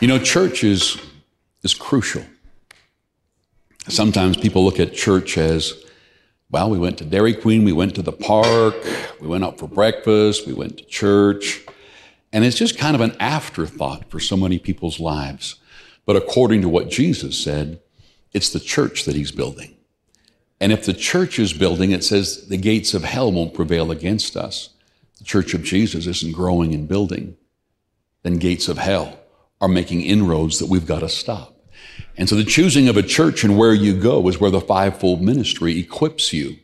You know, church is, is crucial. Sometimes people look at church as, well, we went to Dairy Queen, we went to the park, we went out for breakfast, we went to church. And it's just kind of an afterthought for so many people's lives. But according to what Jesus said, it's the church that he's building. And if the church is building, it says the gates of hell won't prevail against us. The church of Jesus isn't growing and building. Then gates of hell are making inroads that we've got to stop. And so the choosing of a church and where you go is where the fivefold ministry equips you.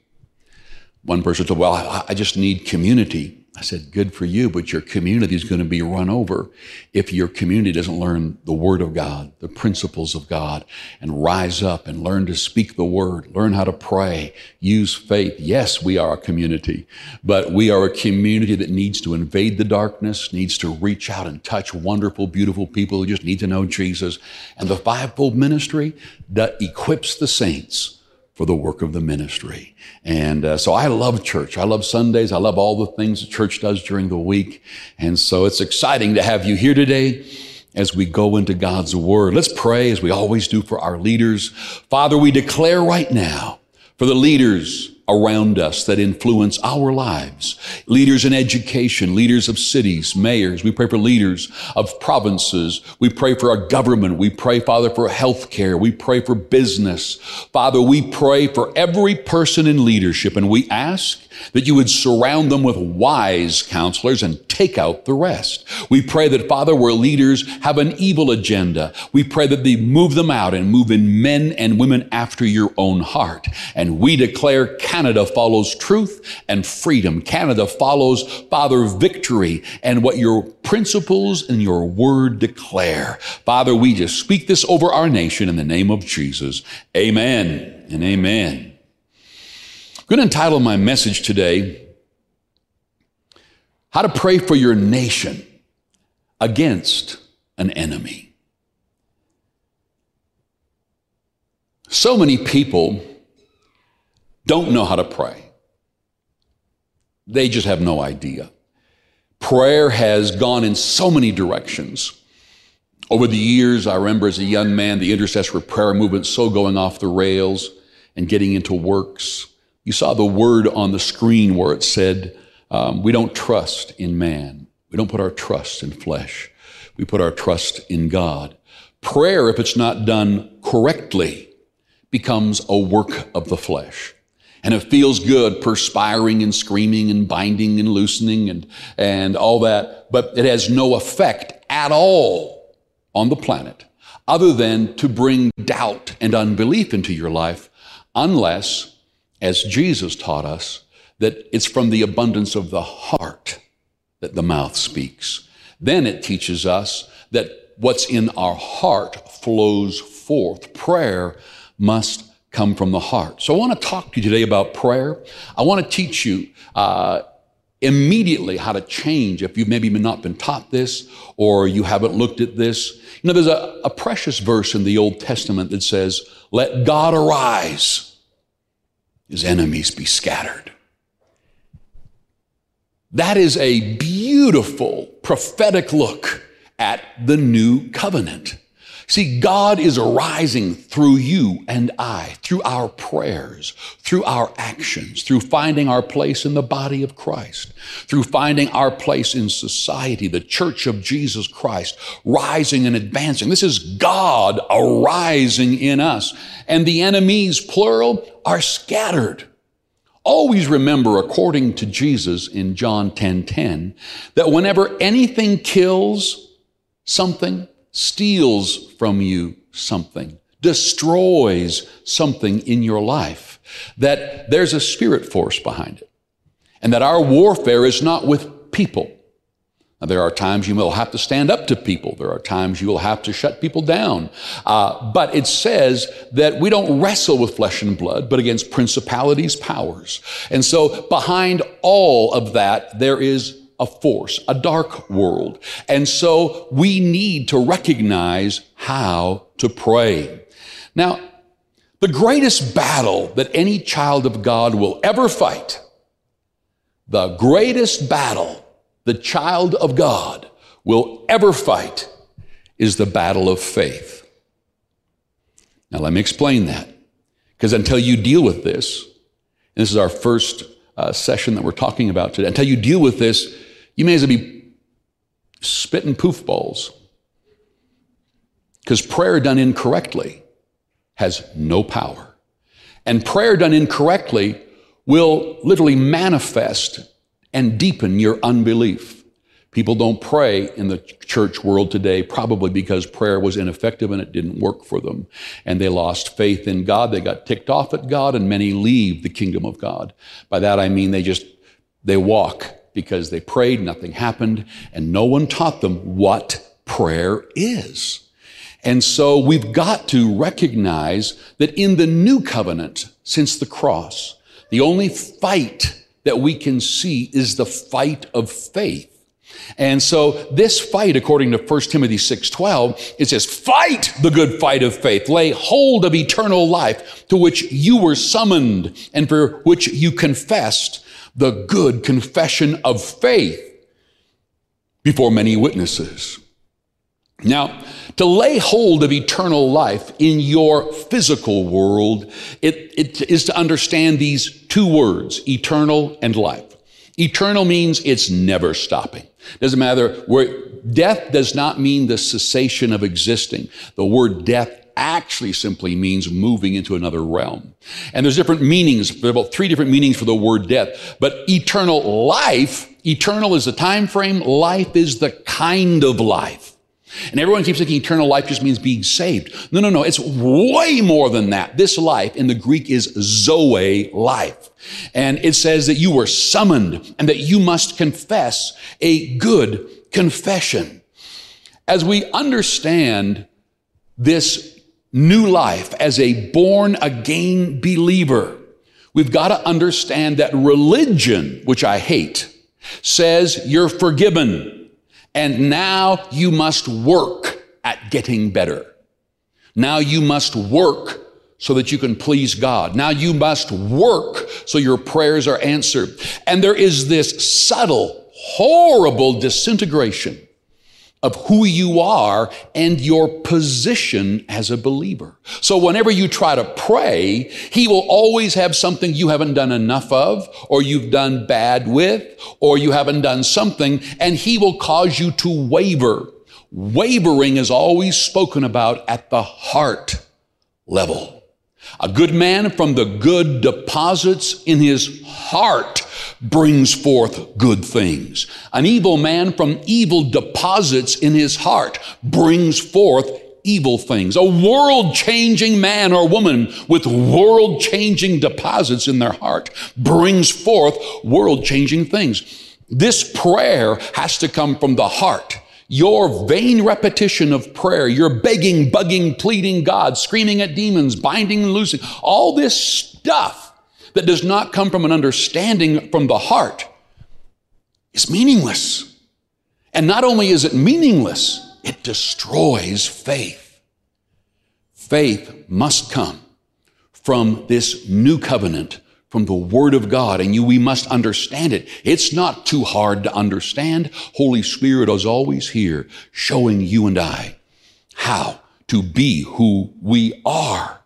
One person said, well, I just need community. I said, good for you, but your community is going to be run over if your community doesn't learn the word of God, the principles of God, and rise up and learn to speak the word, learn how to pray, use faith. Yes, we are a community, but we are a community that needs to invade the darkness, needs to reach out and touch wonderful, beautiful people who just need to know Jesus. And the fivefold ministry that equips the saints for the work of the ministry. And uh, so I love church. I love Sundays. I love all the things the church does during the week. And so it's exciting to have you here today as we go into God's word. Let's pray as we always do for our leaders. Father, we declare right now for the leaders around us that influence our lives. Leaders in education, leaders of cities, mayors. We pray for leaders of provinces. We pray for our government. We pray, Father, for healthcare. We pray for business. Father, we pray for every person in leadership and we ask that you would surround them with wise counselors and take out the rest. We pray that, Father, where leaders have an evil agenda, we pray that they move them out and move in men and women after your own heart. And we declare Canada follows truth and freedom. Canada follows, Father, victory and what your principles and your word declare. Father, we just speak this over our nation in the name of Jesus. Amen and amen. I'm going to entitle my message today, How to Pray for Your Nation Against an Enemy. So many people don't know how to pray. They just have no idea. Prayer has gone in so many directions. Over the years, I remember as a young man, the intercessory prayer movement so going off the rails and getting into works. You saw the word on the screen where it said, um, We don't trust in man. We don't put our trust in flesh. We put our trust in God. Prayer, if it's not done correctly, becomes a work of the flesh. And it feels good perspiring and screaming and binding and loosening and, and all that, but it has no effect at all on the planet other than to bring doubt and unbelief into your life unless as Jesus taught us, that it's from the abundance of the heart that the mouth speaks. Then it teaches us that what's in our heart flows forth. Prayer must come from the heart. So I want to talk to you today about prayer. I want to teach you uh, immediately how to change if you've maybe not been taught this or you haven't looked at this. You know, there's a, a precious verse in the Old Testament that says, Let God arise his enemies be scattered. That is a beautiful prophetic look at the new covenant. See, God is arising through you and I, through our prayers, through our actions, through finding our place in the body of Christ, through finding our place in society, the church of Jesus Christ, rising and advancing. This is God arising in us. And the enemies, plural, are scattered. Always remember, according to Jesus in John 10 10, that whenever anything kills something, steals from you something, destroys something in your life, that there's a spirit force behind it. And that our warfare is not with people. Now, there are times you will have to stand up to people. There are times you will have to shut people down. Uh, but it says that we don't wrestle with flesh and blood, but against principalities, powers. And so behind all of that, there is a force, a dark world. And so we need to recognize how to pray. Now, the greatest battle that any child of God will ever fight, the greatest battle the child of God will ever fight is the battle of faith. Now, let me explain that. Because until you deal with this, and this is our first uh, session that we're talking about today, until you deal with this, you may as well be spitting poof balls. Because prayer done incorrectly has no power. And prayer done incorrectly will literally manifest and deepen your unbelief. People don't pray in the church world today, probably because prayer was ineffective and it didn't work for them. And they lost faith in God. They got ticked off at God, and many leave the kingdom of God. By that I mean they just, they walk because they prayed, nothing happened, and no one taught them what prayer is. And so we've got to recognize that in the new covenant, since the cross, the only fight that we can see is the fight of faith. And so this fight, according to 1 Timothy 6.12, it says, fight the good fight of faith. Lay hold of eternal life to which you were summoned and for which you confessed the good confession of faith before many witnesses. Now, to lay hold of eternal life in your physical world, it, it is to understand these two words, eternal and life. Eternal means it's never stopping. Doesn't matter where death does not mean the cessation of existing. The word death actually simply means moving into another realm. And there's different meanings, there are about three different meanings for the word death. But eternal life, eternal is the time frame, life is the kind of life. And everyone keeps thinking eternal life just means being saved. No, no, no. It's way more than that. This life in the Greek is Zoe life. And it says that you were summoned and that you must confess a good confession. As we understand this new life as a born again believer, we've got to understand that religion, which I hate, says you're forgiven and now you must work at getting better. Now you must work so that you can please God. Now you must work so your prayers are answered. And there is this subtle, horrible disintegration of who you are and your position as a believer. So whenever you try to pray, He will always have something you haven't done enough of, or you've done bad with, or you haven't done something, and He will cause you to waver. Wavering is always spoken about at the heart level. A good man from the good deposits in his heart brings forth good things. An evil man from evil deposits in his heart brings forth evil things. A world changing man or woman with world changing deposits in their heart brings forth world changing things. This prayer has to come from the heart. Your vain repetition of prayer, your begging, bugging, pleading God, screaming at demons, binding and loosing, all this stuff that does not come from an understanding from the heart is meaningless. And not only is it meaningless, it destroys faith. Faith must come from this new covenant from the Word of God, and you, we must understand it. It's not too hard to understand. Holy Spirit is always here, showing you and I how to be who we are.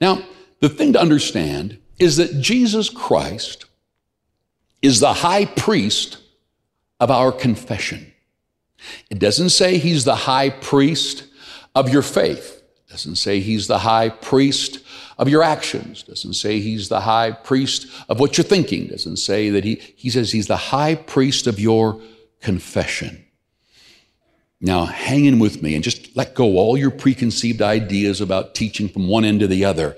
Now, the thing to understand is that Jesus Christ is the high priest of our confession. It doesn't say he's the high priest of your faith. It doesn't say he's the high priest of your actions. Doesn't say he's the high priest of what you're thinking. Doesn't say that he, he says he's the high priest of your confession. Now, hang in with me and just let go all your preconceived ideas about teaching from one end to the other.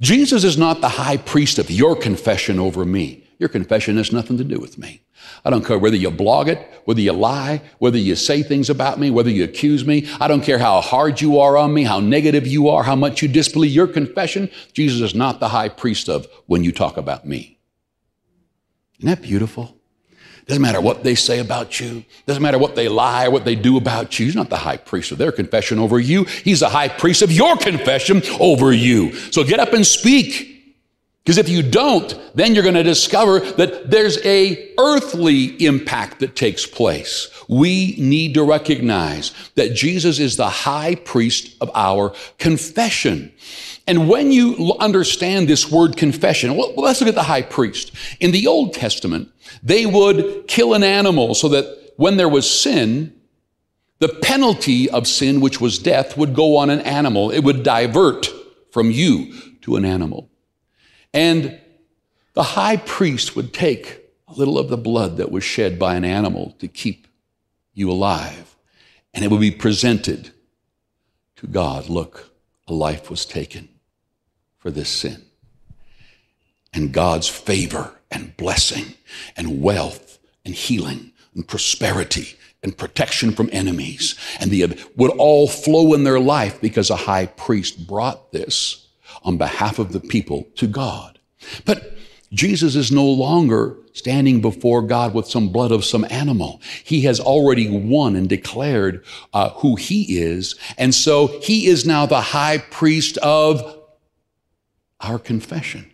Jesus is not the high priest of your confession over me. Your confession has nothing to do with me. I don't care whether you blog it, whether you lie, whether you say things about me, whether you accuse me. I don't care how hard you are on me, how negative you are, how much you disbelieve your confession. Jesus is not the high priest of when you talk about me. Isn't that beautiful? Doesn't matter what they say about you. Doesn't matter what they lie what they do about you. He's not the high priest of their confession over you. He's the high priest of your confession over you. So get up and speak. Because if you don't, then you're going to discover that there's a earthly impact that takes place. We need to recognize that Jesus is the high priest of our confession. And when you understand this word confession, well, let's look at the high priest. In the Old Testament, they would kill an animal so that when there was sin, the penalty of sin, which was death, would go on an animal. It would divert from you to an animal. And the high priest would take a little of the blood that was shed by an animal to keep you alive. And it would be presented to God. Look, a life was taken for this sin. And God's favor and blessing and wealth and healing and prosperity and protection from enemies and the would all flow in their life because a high priest brought this on behalf of the people to God. But Jesus is no longer standing before God with some blood of some animal. He has already won and declared uh, who he is. And so he is now the high priest of our confession.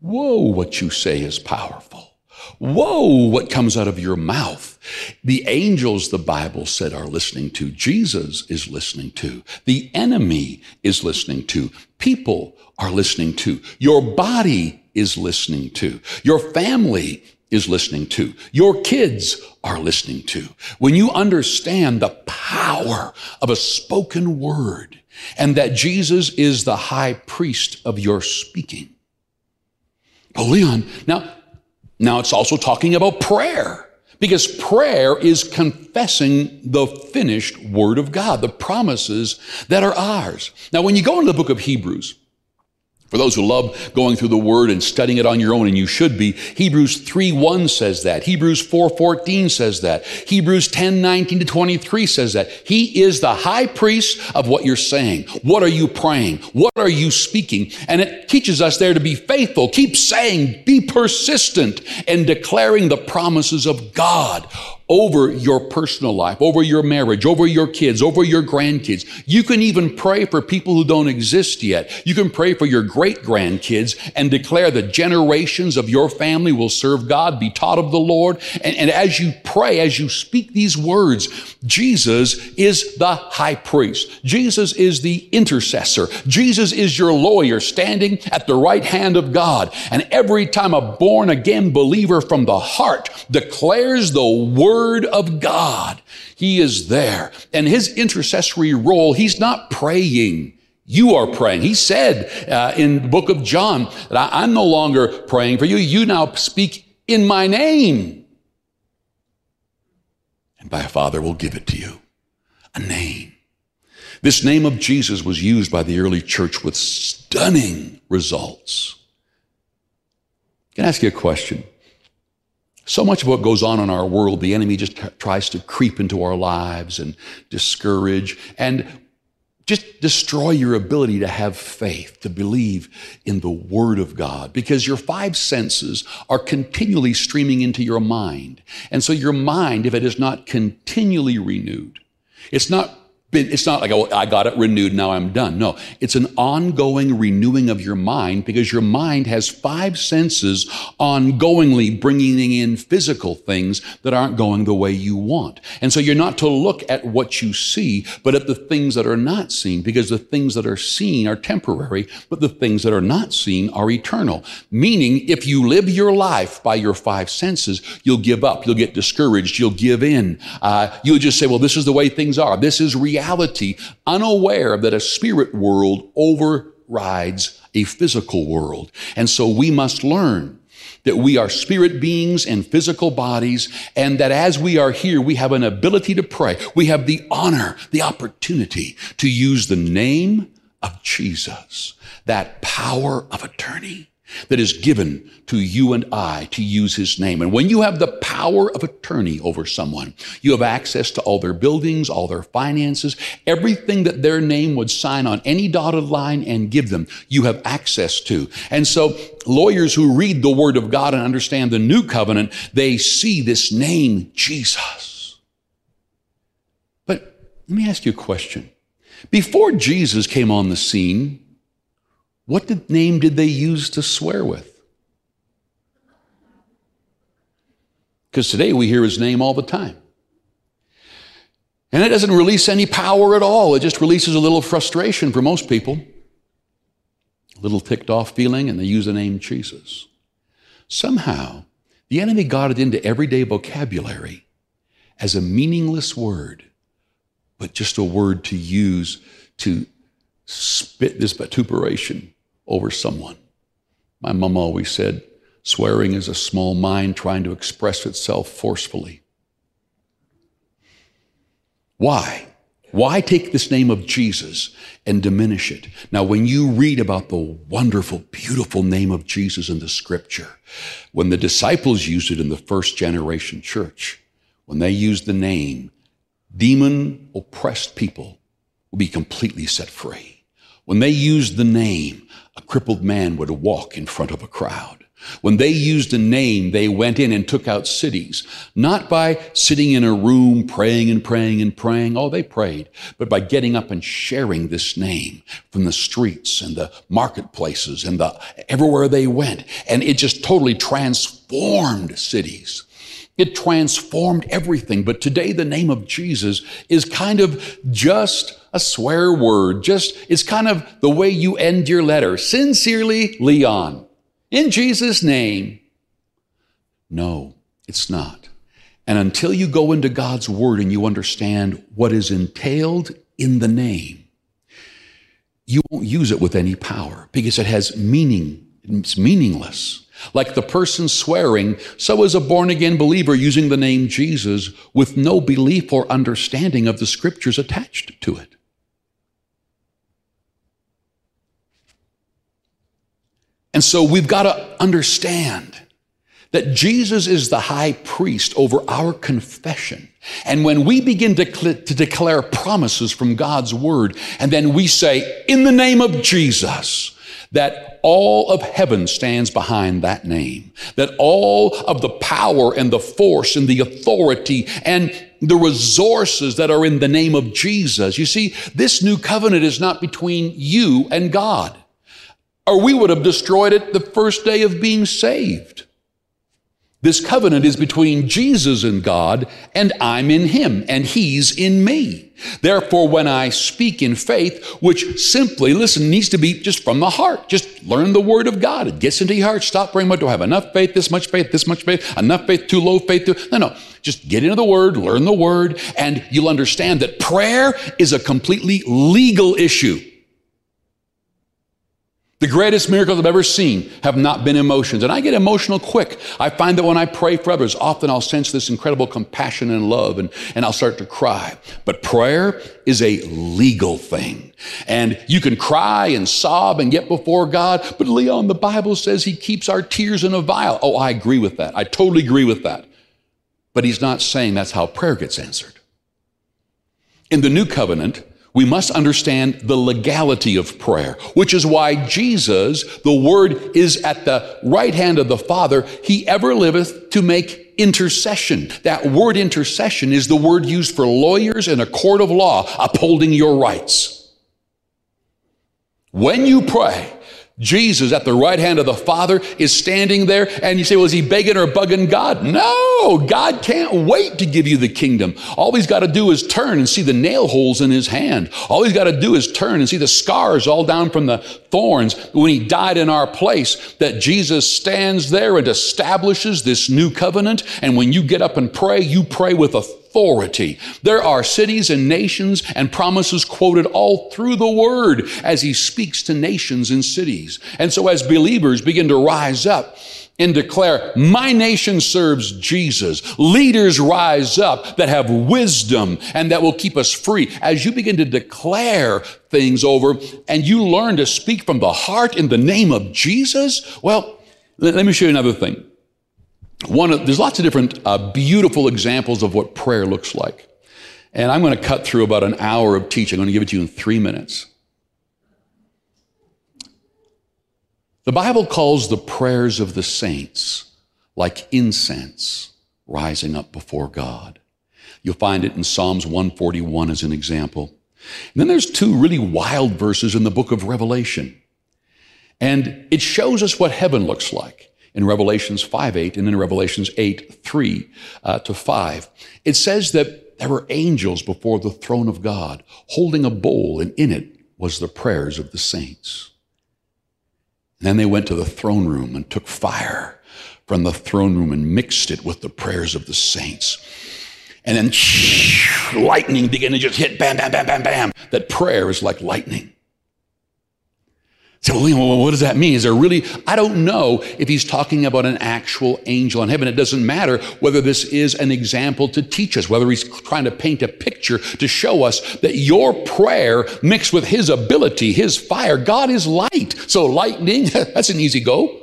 Whoa, what you say is powerful. Whoa, what comes out of your mouth. The angels, the Bible said, are listening to. Jesus is listening to. The enemy is listening to. People are listening to. Your body is listening to. Your family is listening to. Your kids are listening to. When you understand the power of a spoken word and that Jesus is the high priest of your speaking. Oh, Leon, now now it's also talking about prayer because prayer is confessing the finished word of God, the promises that are ours. Now, when you go into the book of Hebrews, for those who love going through the word and studying it on your own, and you should be, Hebrews 3 1 says that. Hebrews 4 14 says that. Hebrews 10 19 to 23 says that. He is the high priest of what you're saying. What are you praying? What are you speaking? And it teaches us there to be faithful. Keep saying, be persistent in declaring the promises of God over your personal life, over your marriage, over your kids, over your grandkids. You can even pray for people who don't exist yet. You can pray for your great grandkids and declare that generations of your family will serve God, be taught of the Lord. And, and as you pray, as you speak these words, Jesus is the high priest. Jesus is the intercessor. Jesus is your lawyer standing at the right hand of God. And every time a born again believer from the heart declares the word Word of God. He is there. And his intercessory role, he's not praying. You are praying. He said uh, in the book of John that I, I'm no longer praying for you. You now speak in my name. And my Father will give it to you. A name. This name of Jesus was used by the early church with stunning results. Can I ask you a question? So much of what goes on in our world, the enemy just tries to creep into our lives and discourage and just destroy your ability to have faith, to believe in the Word of God, because your five senses are continually streaming into your mind. And so your mind, if it is not continually renewed, it's not it's not like, oh, I got it renewed, now I'm done. No, it's an ongoing renewing of your mind because your mind has five senses ongoingly bringing in physical things that aren't going the way you want. And so you're not to look at what you see, but at the things that are not seen because the things that are seen are temporary, but the things that are not seen are eternal. Meaning, if you live your life by your five senses, you'll give up, you'll get discouraged, you'll give in. Uh, you'll just say, well, this is the way things are. This is reality reality, unaware that a spirit world overrides a physical world. And so we must learn that we are spirit beings in physical bodies, and that as we are here, we have an ability to pray. We have the honor, the opportunity to use the name of Jesus, that power of attorney that is given to you and I to use his name. And when you have the power of attorney over someone, you have access to all their buildings, all their finances, everything that their name would sign on any dotted line and give them, you have access to. And so lawyers who read the word of God and understand the new covenant, they see this name, Jesus. But let me ask you a question. Before Jesus came on the scene, What did, name did they use to swear with? Because today we hear his name all the time. And it doesn't release any power at all. It just releases a little frustration for most people, a little ticked off feeling, and they use the name Jesus. Somehow, the enemy got it into everyday vocabulary as a meaningless word, but just a word to use to spit this vituperation over someone. My mom always said, swearing is a small mind trying to express itself forcefully. Why? Why take this name of Jesus and diminish it? Now, when you read about the wonderful, beautiful name of Jesus in the scripture, when the disciples used it in the first generation church, when they used the name, demon oppressed people will be completely set free. When they used the name, a crippled man would walk in front of a crowd. When they used a name, they went in and took out cities, not by sitting in a room praying and praying and praying. Oh, they prayed, but by getting up and sharing this name from the streets and the marketplaces and the everywhere they went. And it just totally transformed cities. It transformed everything. But today, the name of Jesus is kind of just a swear word. Just, it's kind of the way you end your letter. Sincerely, Leon. In Jesus' name. No, it's not. And until you go into God's word and you understand what is entailed in the name, you won't use it with any power because it has meaning. It's meaningless. Like the person swearing, so is a born again believer using the name Jesus with no belief or understanding of the scriptures attached to it. And so we've got to understand that Jesus is the high priest over our confession. And when we begin to, to, declare promises from God's word, and then we say, in the name of Jesus, that all of heaven stands behind that name, that all of the power and the force and the authority and the resources that are in the name of Jesus. You see, this new covenant is not between you and God, or we would have destroyed it the first day of being saved. This covenant is between Jesus and God, and I'm in him, and he's in me. Therefore, when I speak in faith, which simply, listen, needs to be just from the heart, just learn the word of God. It gets into your heart. Stop praying, what do I have? Enough faith, this much faith, this much faith, enough faith, too low faith. Too... No, no. Just get into the word, learn the word, and you'll understand that prayer is a completely legal issue. The greatest miracles I've ever seen have not been emotions. And I get emotional quick. I find that when I pray for others, often I'll sense this incredible compassion and love and, and I'll start to cry. But prayer is a legal thing. And you can cry and sob and get before God. But Leon, the Bible says he keeps our tears in a vial. Oh, I agree with that. I totally agree with that. But he's not saying that's how prayer gets answered. In the new covenant, we must understand the legality of prayer, which is why Jesus, the Word, is at the right hand of the Father. He ever liveth to make intercession. That word intercession is the word used for lawyers in a court of law upholding your rights. When you pray, Jesus at the right hand of the Father is standing there, and you say, Well, is he begging or bugging God? No, God can't wait to give you the kingdom. All he's got to do is turn and see the nail holes in his hand. All he's got to do is turn and see the scars all down from the thorns when he died in our place. That Jesus stands there and establishes this new covenant. And when you get up and pray, you pray with authority authority. There are cities and nations and promises quoted all through the word as he speaks to nations and cities. And so as believers begin to rise up, and declare, My nation serves Jesus. Leaders rise up that have wisdom and that will keep us free. As you begin to declare things over and you learn to speak from the heart in the name of Jesus, well, let me show you another thing. One of, there's lots of different uh, beautiful examples of what prayer looks like. And I'm going to cut through about an hour of teaching. I'm going to give it to you in three minutes. The Bible calls the prayers of the saints like incense rising up before God. You'll find it in Psalms 141 as an example. And then there's two really wild verses in the book of Revelation. And it shows us what heaven looks like in Revelations 5 8 and in Revelations 8 3 uh, to 5. It says that there were angels before the throne of God holding a bowl, and in it was the prayers of the saints. And then they went to the throne room and took fire from the throne room and mixed it with the prayers of the saints. And then lightning began to just hit bam, bam, bam, bam, bam. That prayer is like lightning. So, well, what does that mean? Is there really, I don't know if he's talking about an actual angel in heaven. It doesn't matter whether this is an example to teach us, whether he's trying to paint a picture to show us that your prayer mixed with his ability, his fire, God is light. So, lightning, that's an easy go.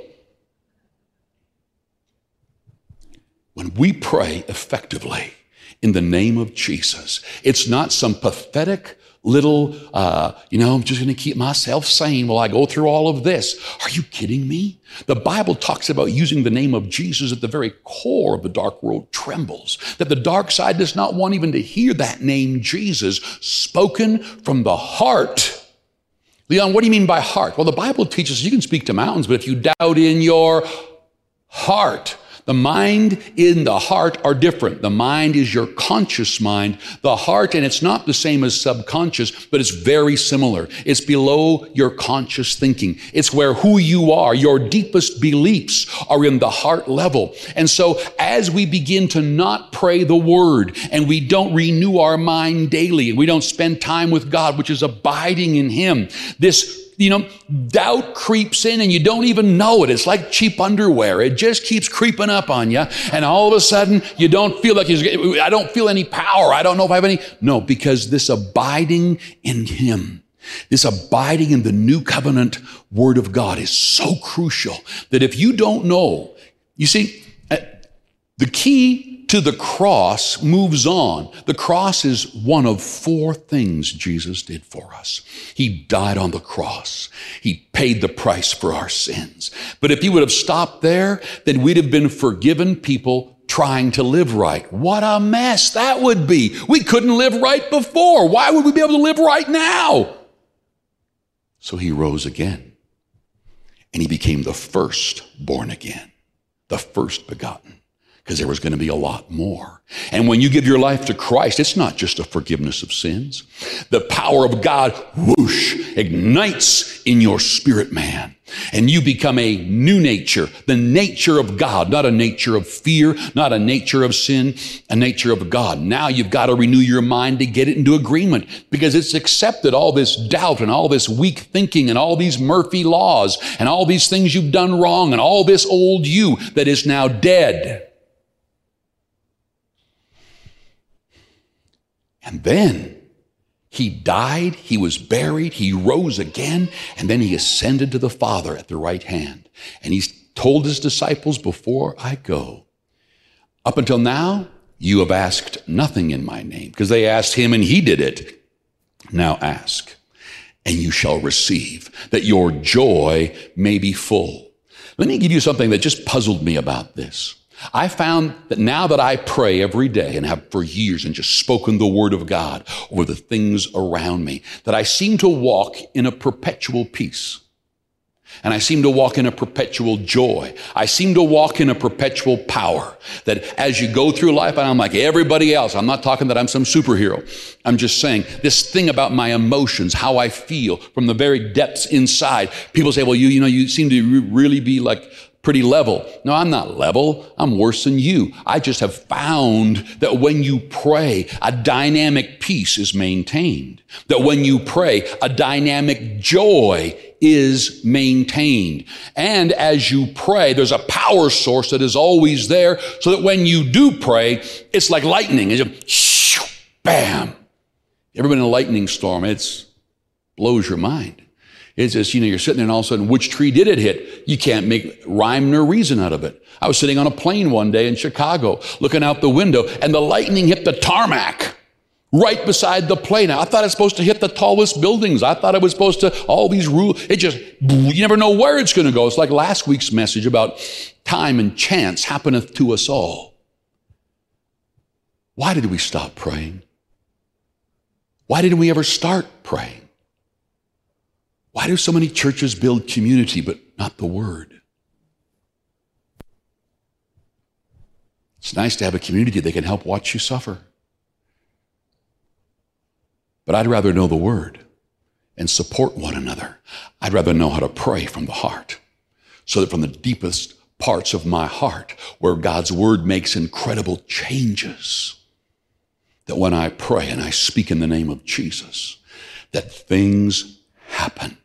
When we pray effectively in the name of Jesus, it's not some pathetic, little, uh, you know, I'm just going to keep myself sane while I go through all of this. Are you kidding me? The Bible talks about using the name of Jesus at the very core of the dark world trembles. That the dark side does not want even to hear that name Jesus spoken from the heart. Leon, what do you mean by heart? Well, the Bible teaches you can speak to mountains, but if you doubt in your heart, the mind and the heart are different. The mind is your conscious mind. The heart, and it's not the same as subconscious, but it's very similar. It's below your conscious thinking. It's where who you are, your deepest beliefs are in the heart level. And so as we begin to not pray the word and we don't renew our mind daily and we don't spend time with God, which is abiding in Him, this you know, doubt creeps in and you don't even know it. It's like cheap underwear. It just keeps creeping up on you. And all of a sudden, you don't feel like I don't feel any power. I don't know if I have any. No, because this abiding in Him, this abiding in the new covenant word of God is so crucial that if you don't know, you see, uh, the key to the cross moves on. The cross is one of four things Jesus did for us. He died on the cross. He paid the price for our sins. But if he would have stopped there, then we'd have been forgiven people trying to live right. What a mess that would be. We couldn't live right before. Why would we be able to live right now? So he rose again and he became the first born again, the first begotten because there was going to be a lot more. And when you give your life to Christ, it's not just a forgiveness of sins. The power of God, whoosh, ignites in your spirit man. And you become a new nature, the nature of God, not a nature of fear, not a nature of sin, a nature of God. Now you've got to renew your mind to get it into agreement because it's accepted all this doubt and all this weak thinking and all these Murphy laws and all these things you've done wrong and all this old you that is now dead. And then he died, he was buried, he rose again, and then he ascended to the Father at the right hand. And he's told his disciples, Before I go, up until now, you have asked nothing in my name, because they asked him and he did it. Now ask, and you shall receive, that your joy may be full. Let me give you something that just puzzled me about this. I found that now that I pray every day and have for years and just spoken the word of God over the things around me, that I seem to walk in a perpetual peace. And I seem to walk in a perpetual joy. I seem to walk in a perpetual power that as you go through life, and I'm like everybody else, I'm not talking that I'm some superhero. I'm just saying this thing about my emotions, how I feel from the very depths inside. People say, well, you, you know, you seem to really be like pretty level. No, I'm not level. I'm worse than you. I just have found that when you pray, a dynamic peace is maintained. That when you pray, a dynamic joy is maintained. And as you pray, there's a power source that is always there so that when you do pray, it's like lightning. It's just, bam. Ever been in a lightning storm? It's blows your mind. It's just, you know, you're sitting there and all of a sudden, which tree did it hit? You can't make rhyme nor reason out of it. I was sitting on a plane one day in Chicago, looking out the window, and the lightning hit the tarmac right beside the plane. I thought it was supposed to hit the tallest buildings. I thought it was supposed to, all these rules. It just, you never know where it's going to go. It's like last week's message about time and chance happeneth to us all. Why did we stop praying? Why didn't we ever start praying? Why do so many churches build community but not the word? It's nice to have a community that can help watch you suffer. But I'd rather know the word and support one another. I'd rather know how to pray from the heart so that from the deepest parts of my heart, where God's word makes incredible changes, that when I pray and I speak in the name of Jesus, that things happen.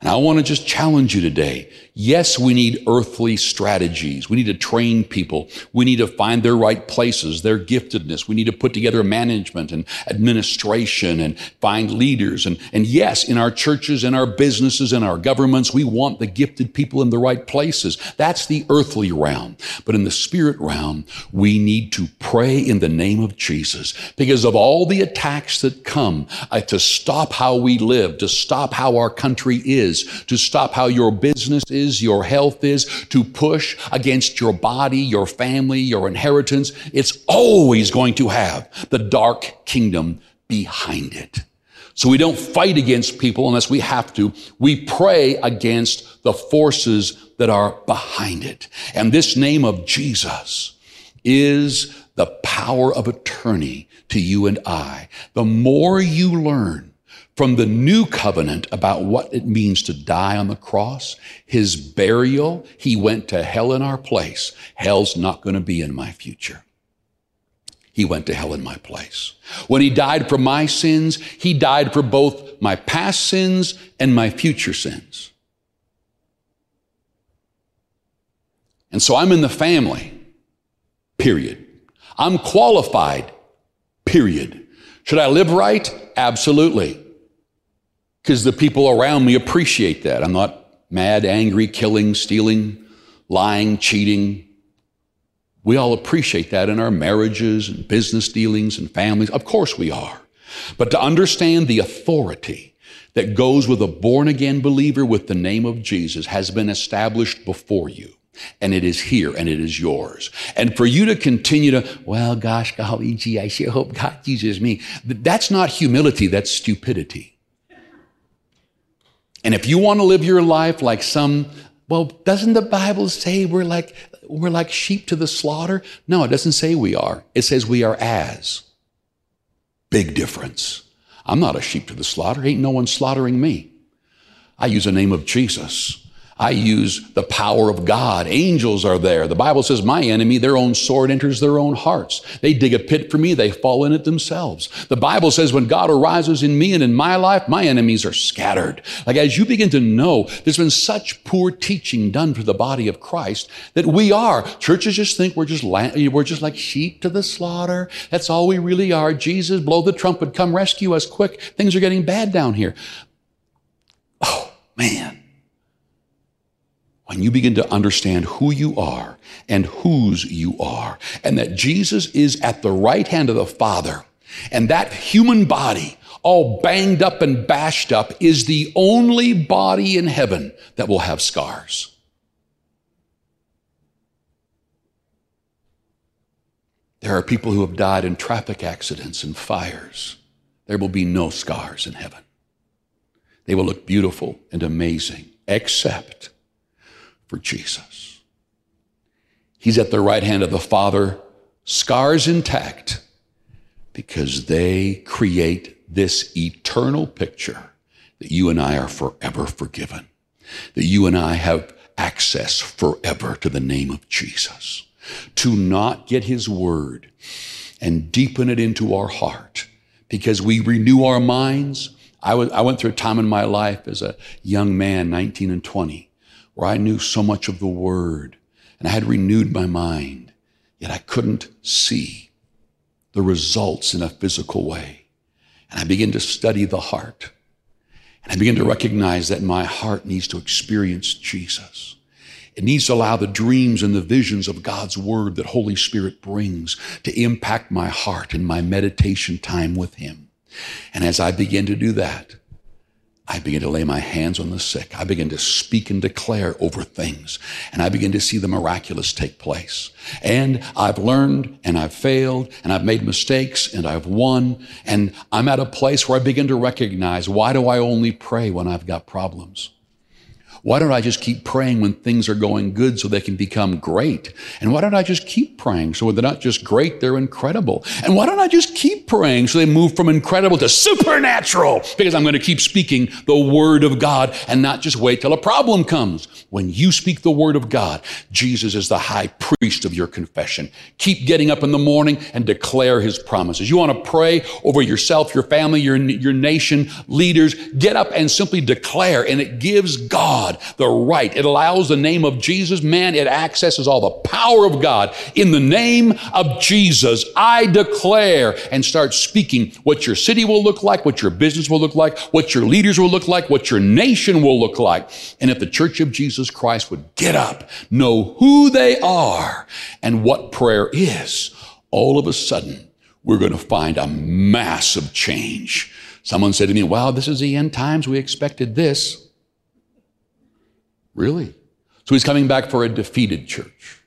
And I want to just challenge you today. Yes, we need earthly strategies. We need to train people. We need to find their right places, their giftedness. We need to put together management and administration and find leaders. And, and yes, in our churches, in our businesses, in our governments, we want the gifted people in the right places. That's the earthly realm. But in the spirit realm, we need to pray in the name of Jesus because of all the attacks that come uh, to stop how we live, to stop how our country is is, to stop how your business is, your health is, to push against your body, your family, your inheritance. It's always going to have the dark kingdom behind it. So we don't fight against people unless we have to. We pray against the forces that are behind it. And this name of Jesus is the power of attorney to you and I. The more you learn from the new covenant about what it means to die on the cross, his burial, he went to hell in our place. Hell's not going to be in my future. He went to hell in my place. When he died for my sins, he died for both my past sins and my future sins. And so I'm in the family, period. I'm qualified, period. Should I live right? Absolutely because the people around me appreciate that. I'm not mad, angry, killing, stealing, lying, cheating. We all appreciate that in our marriages and business dealings and families. Of course we are. But to understand the authority that goes with a born again believer with the name of Jesus has been established before you. And it is here and it is yours. And for you to continue to, well, gosh, golly gee, I sure hope God uses me. That's not humility, that's stupidity. And if you want to live your life like some, well, doesn't the Bible say we're like, we're like sheep to the slaughter? No, it doesn't say we are. It says we are as. Big difference. I'm not a sheep to the slaughter. Ain't no one slaughtering me. I use the name of Jesus. I use the power of God. Angels are there. The Bible says, my enemy, their own sword enters their own hearts. They dig a pit for me. They fall in it themselves. The Bible says, when God arises in me and in my life, my enemies are scattered. Like as you begin to know, there's been such poor teaching done for the body of Christ that we are. Churches just think we're just, we're just like sheep to the slaughter. That's all we really are. Jesus, blow the trumpet, come rescue us quick. Things are getting bad down here. Oh, man when you begin to understand who you are and whose you are, and that Jesus is at the right hand of the Father, and that human body, all banged up and bashed up, is the only body in heaven that will have scars. There are people who have died in traffic accidents and fires. There will be no scars in heaven. They will look beautiful and amazing, except for Jesus. He's at the right hand of the Father, scars intact, because they create this eternal picture that you and I are forever forgiven, that you and I have access forever to the name of Jesus. To not get his word and deepen it into our heart because we renew our minds. I, I went through a time in my life as a young man, 19 and 20, where I knew so much of the Word and I had renewed my mind, yet I couldn't see the results in a physical way. And I began to study the heart. And I began to recognize that my heart needs to experience Jesus. It needs to allow the dreams and the visions of God's Word that Holy Spirit brings to impact my heart and my meditation time with Him. And as I begin to do that, I begin to lay my hands on the sick. I begin to speak and declare over things. And I begin to see the miraculous take place. And I've learned and I've failed and I've made mistakes and I've won. And I'm at a place where I begin to recognize why do I only pray when I've got problems? Why don't I just keep praying when things are going good so they can become great? And why don't I just keep praying so they're not just great, they're incredible? And why don't I just keep praying so they move from incredible to supernatural? Because I'm going to keep speaking the word of God and not just wait till a problem comes. When you speak the word of God, Jesus is the high priest of your confession. Keep getting up in the morning and declare his promises. You want to pray over yourself, your family, your, your nation, leaders. Get up and simply declare, and it gives God the right. It allows the name of Jesus. Man, it accesses all the power of God. In the name of Jesus, I declare and start speaking what your city will look like, what your business will look like, what your leaders will look like, what your nation will look like. And if the church of Jesus Christ would get up, know who they are and what prayer is, all of a sudden, we're going to find a massive change. Someone said to me, wow, this is the end times. We expected this. Really? So he's coming back for a defeated church.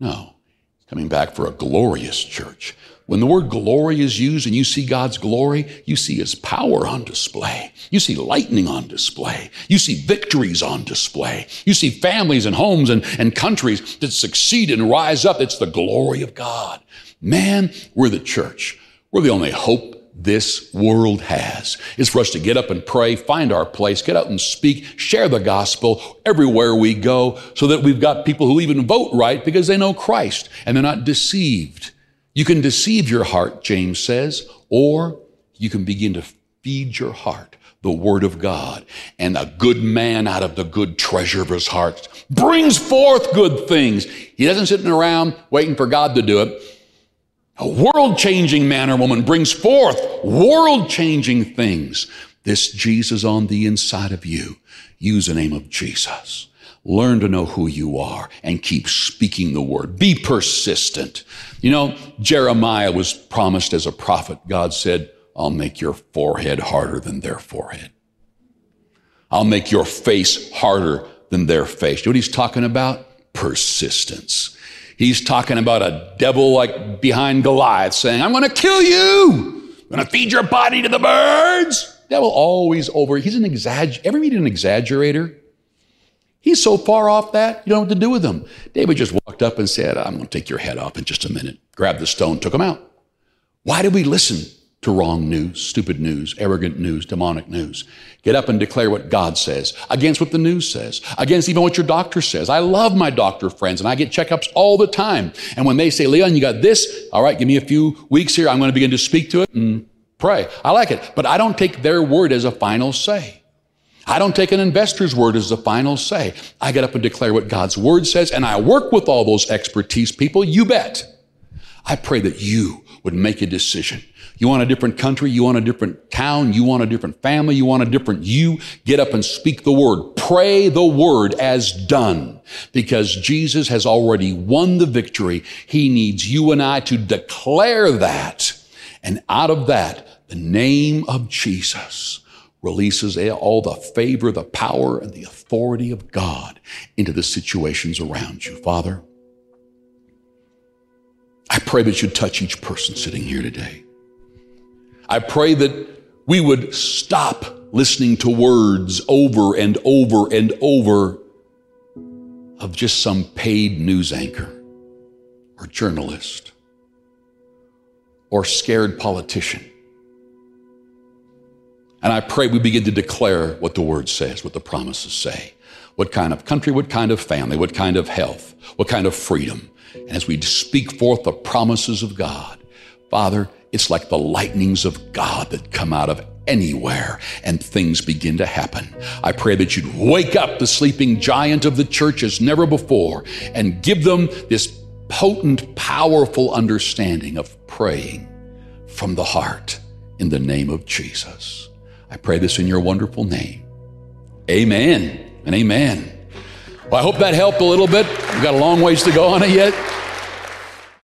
No, he's coming back for a glorious church. When the word glory is used and you see God's glory, you see His power on display. You see lightning on display. You see victories on display. You see families and homes and, and countries that succeed and rise up. It's the glory of God. Man, we're the church. We're the only hope this world has It's for us to get up and pray, find our place, get out and speak, share the gospel everywhere we go so that we've got people who even vote right because they know Christ and they're not deceived. You can deceive your heart, James says, or you can begin to feed your heart the word of God. And a good man out of the good treasure of his heart brings forth good things. He doesn't sit around waiting for God to do it. A world changing man or woman brings forth world changing things. This Jesus on the inside of you. Use the name of Jesus. Learn to know who you are and keep speaking the word. Be persistent. You know, Jeremiah was promised as a prophet. God said, I'll make your forehead harder than their forehead. I'll make your face harder than their face. You know what he's talking about? Persistence. He's talking about a devil like behind Goliath saying, I'm going to kill you. I'm going to feed your body to the birds. Devil always over. He's an exagger. Ever meet an exaggerator? He's so far off that you don't know what to do with him. David just walked up and said, I'm going to take your head off in just a minute. Grabbed the stone, took him out. Why did we listen to wrong news, stupid news, arrogant news, demonic news. Get up and declare what God says against what the news says, against even what your doctor says. I love my doctor friends and I get checkups all the time. And when they say, Leon, you got this, all right, give me a few weeks here. I'm going to begin to speak to it and pray. I like it. But I don't take their word as a final say. I don't take an investor's word as a final say. I get up and declare what God's word says and I work with all those expertise people. You bet. I pray that you would make a decision you want a different country? You want a different town? You want a different family? You want a different you? Get up and speak the word. Pray the word as done because Jesus has already won the victory. He needs you and I to declare that. And out of that, the name of Jesus releases all the favor, the power, and the authority of God into the situations around you. Father, I pray that you touch each person sitting here today. I pray that we would stop listening to words over and over and over of just some paid news anchor or journalist or scared politician. And I pray we begin to declare what the word says, what the promises say. What kind of country, what kind of family, what kind of health, what kind of freedom. And as we speak forth the promises of God, Father, it's like the lightnings of God that come out of anywhere and things begin to happen. I pray that you'd wake up the sleeping giant of the church as never before and give them this potent, powerful understanding of praying from the heart in the name of Jesus. I pray this in your wonderful name. Amen and amen. Well, I hope that helped a little bit. We've got a long ways to go on it yet.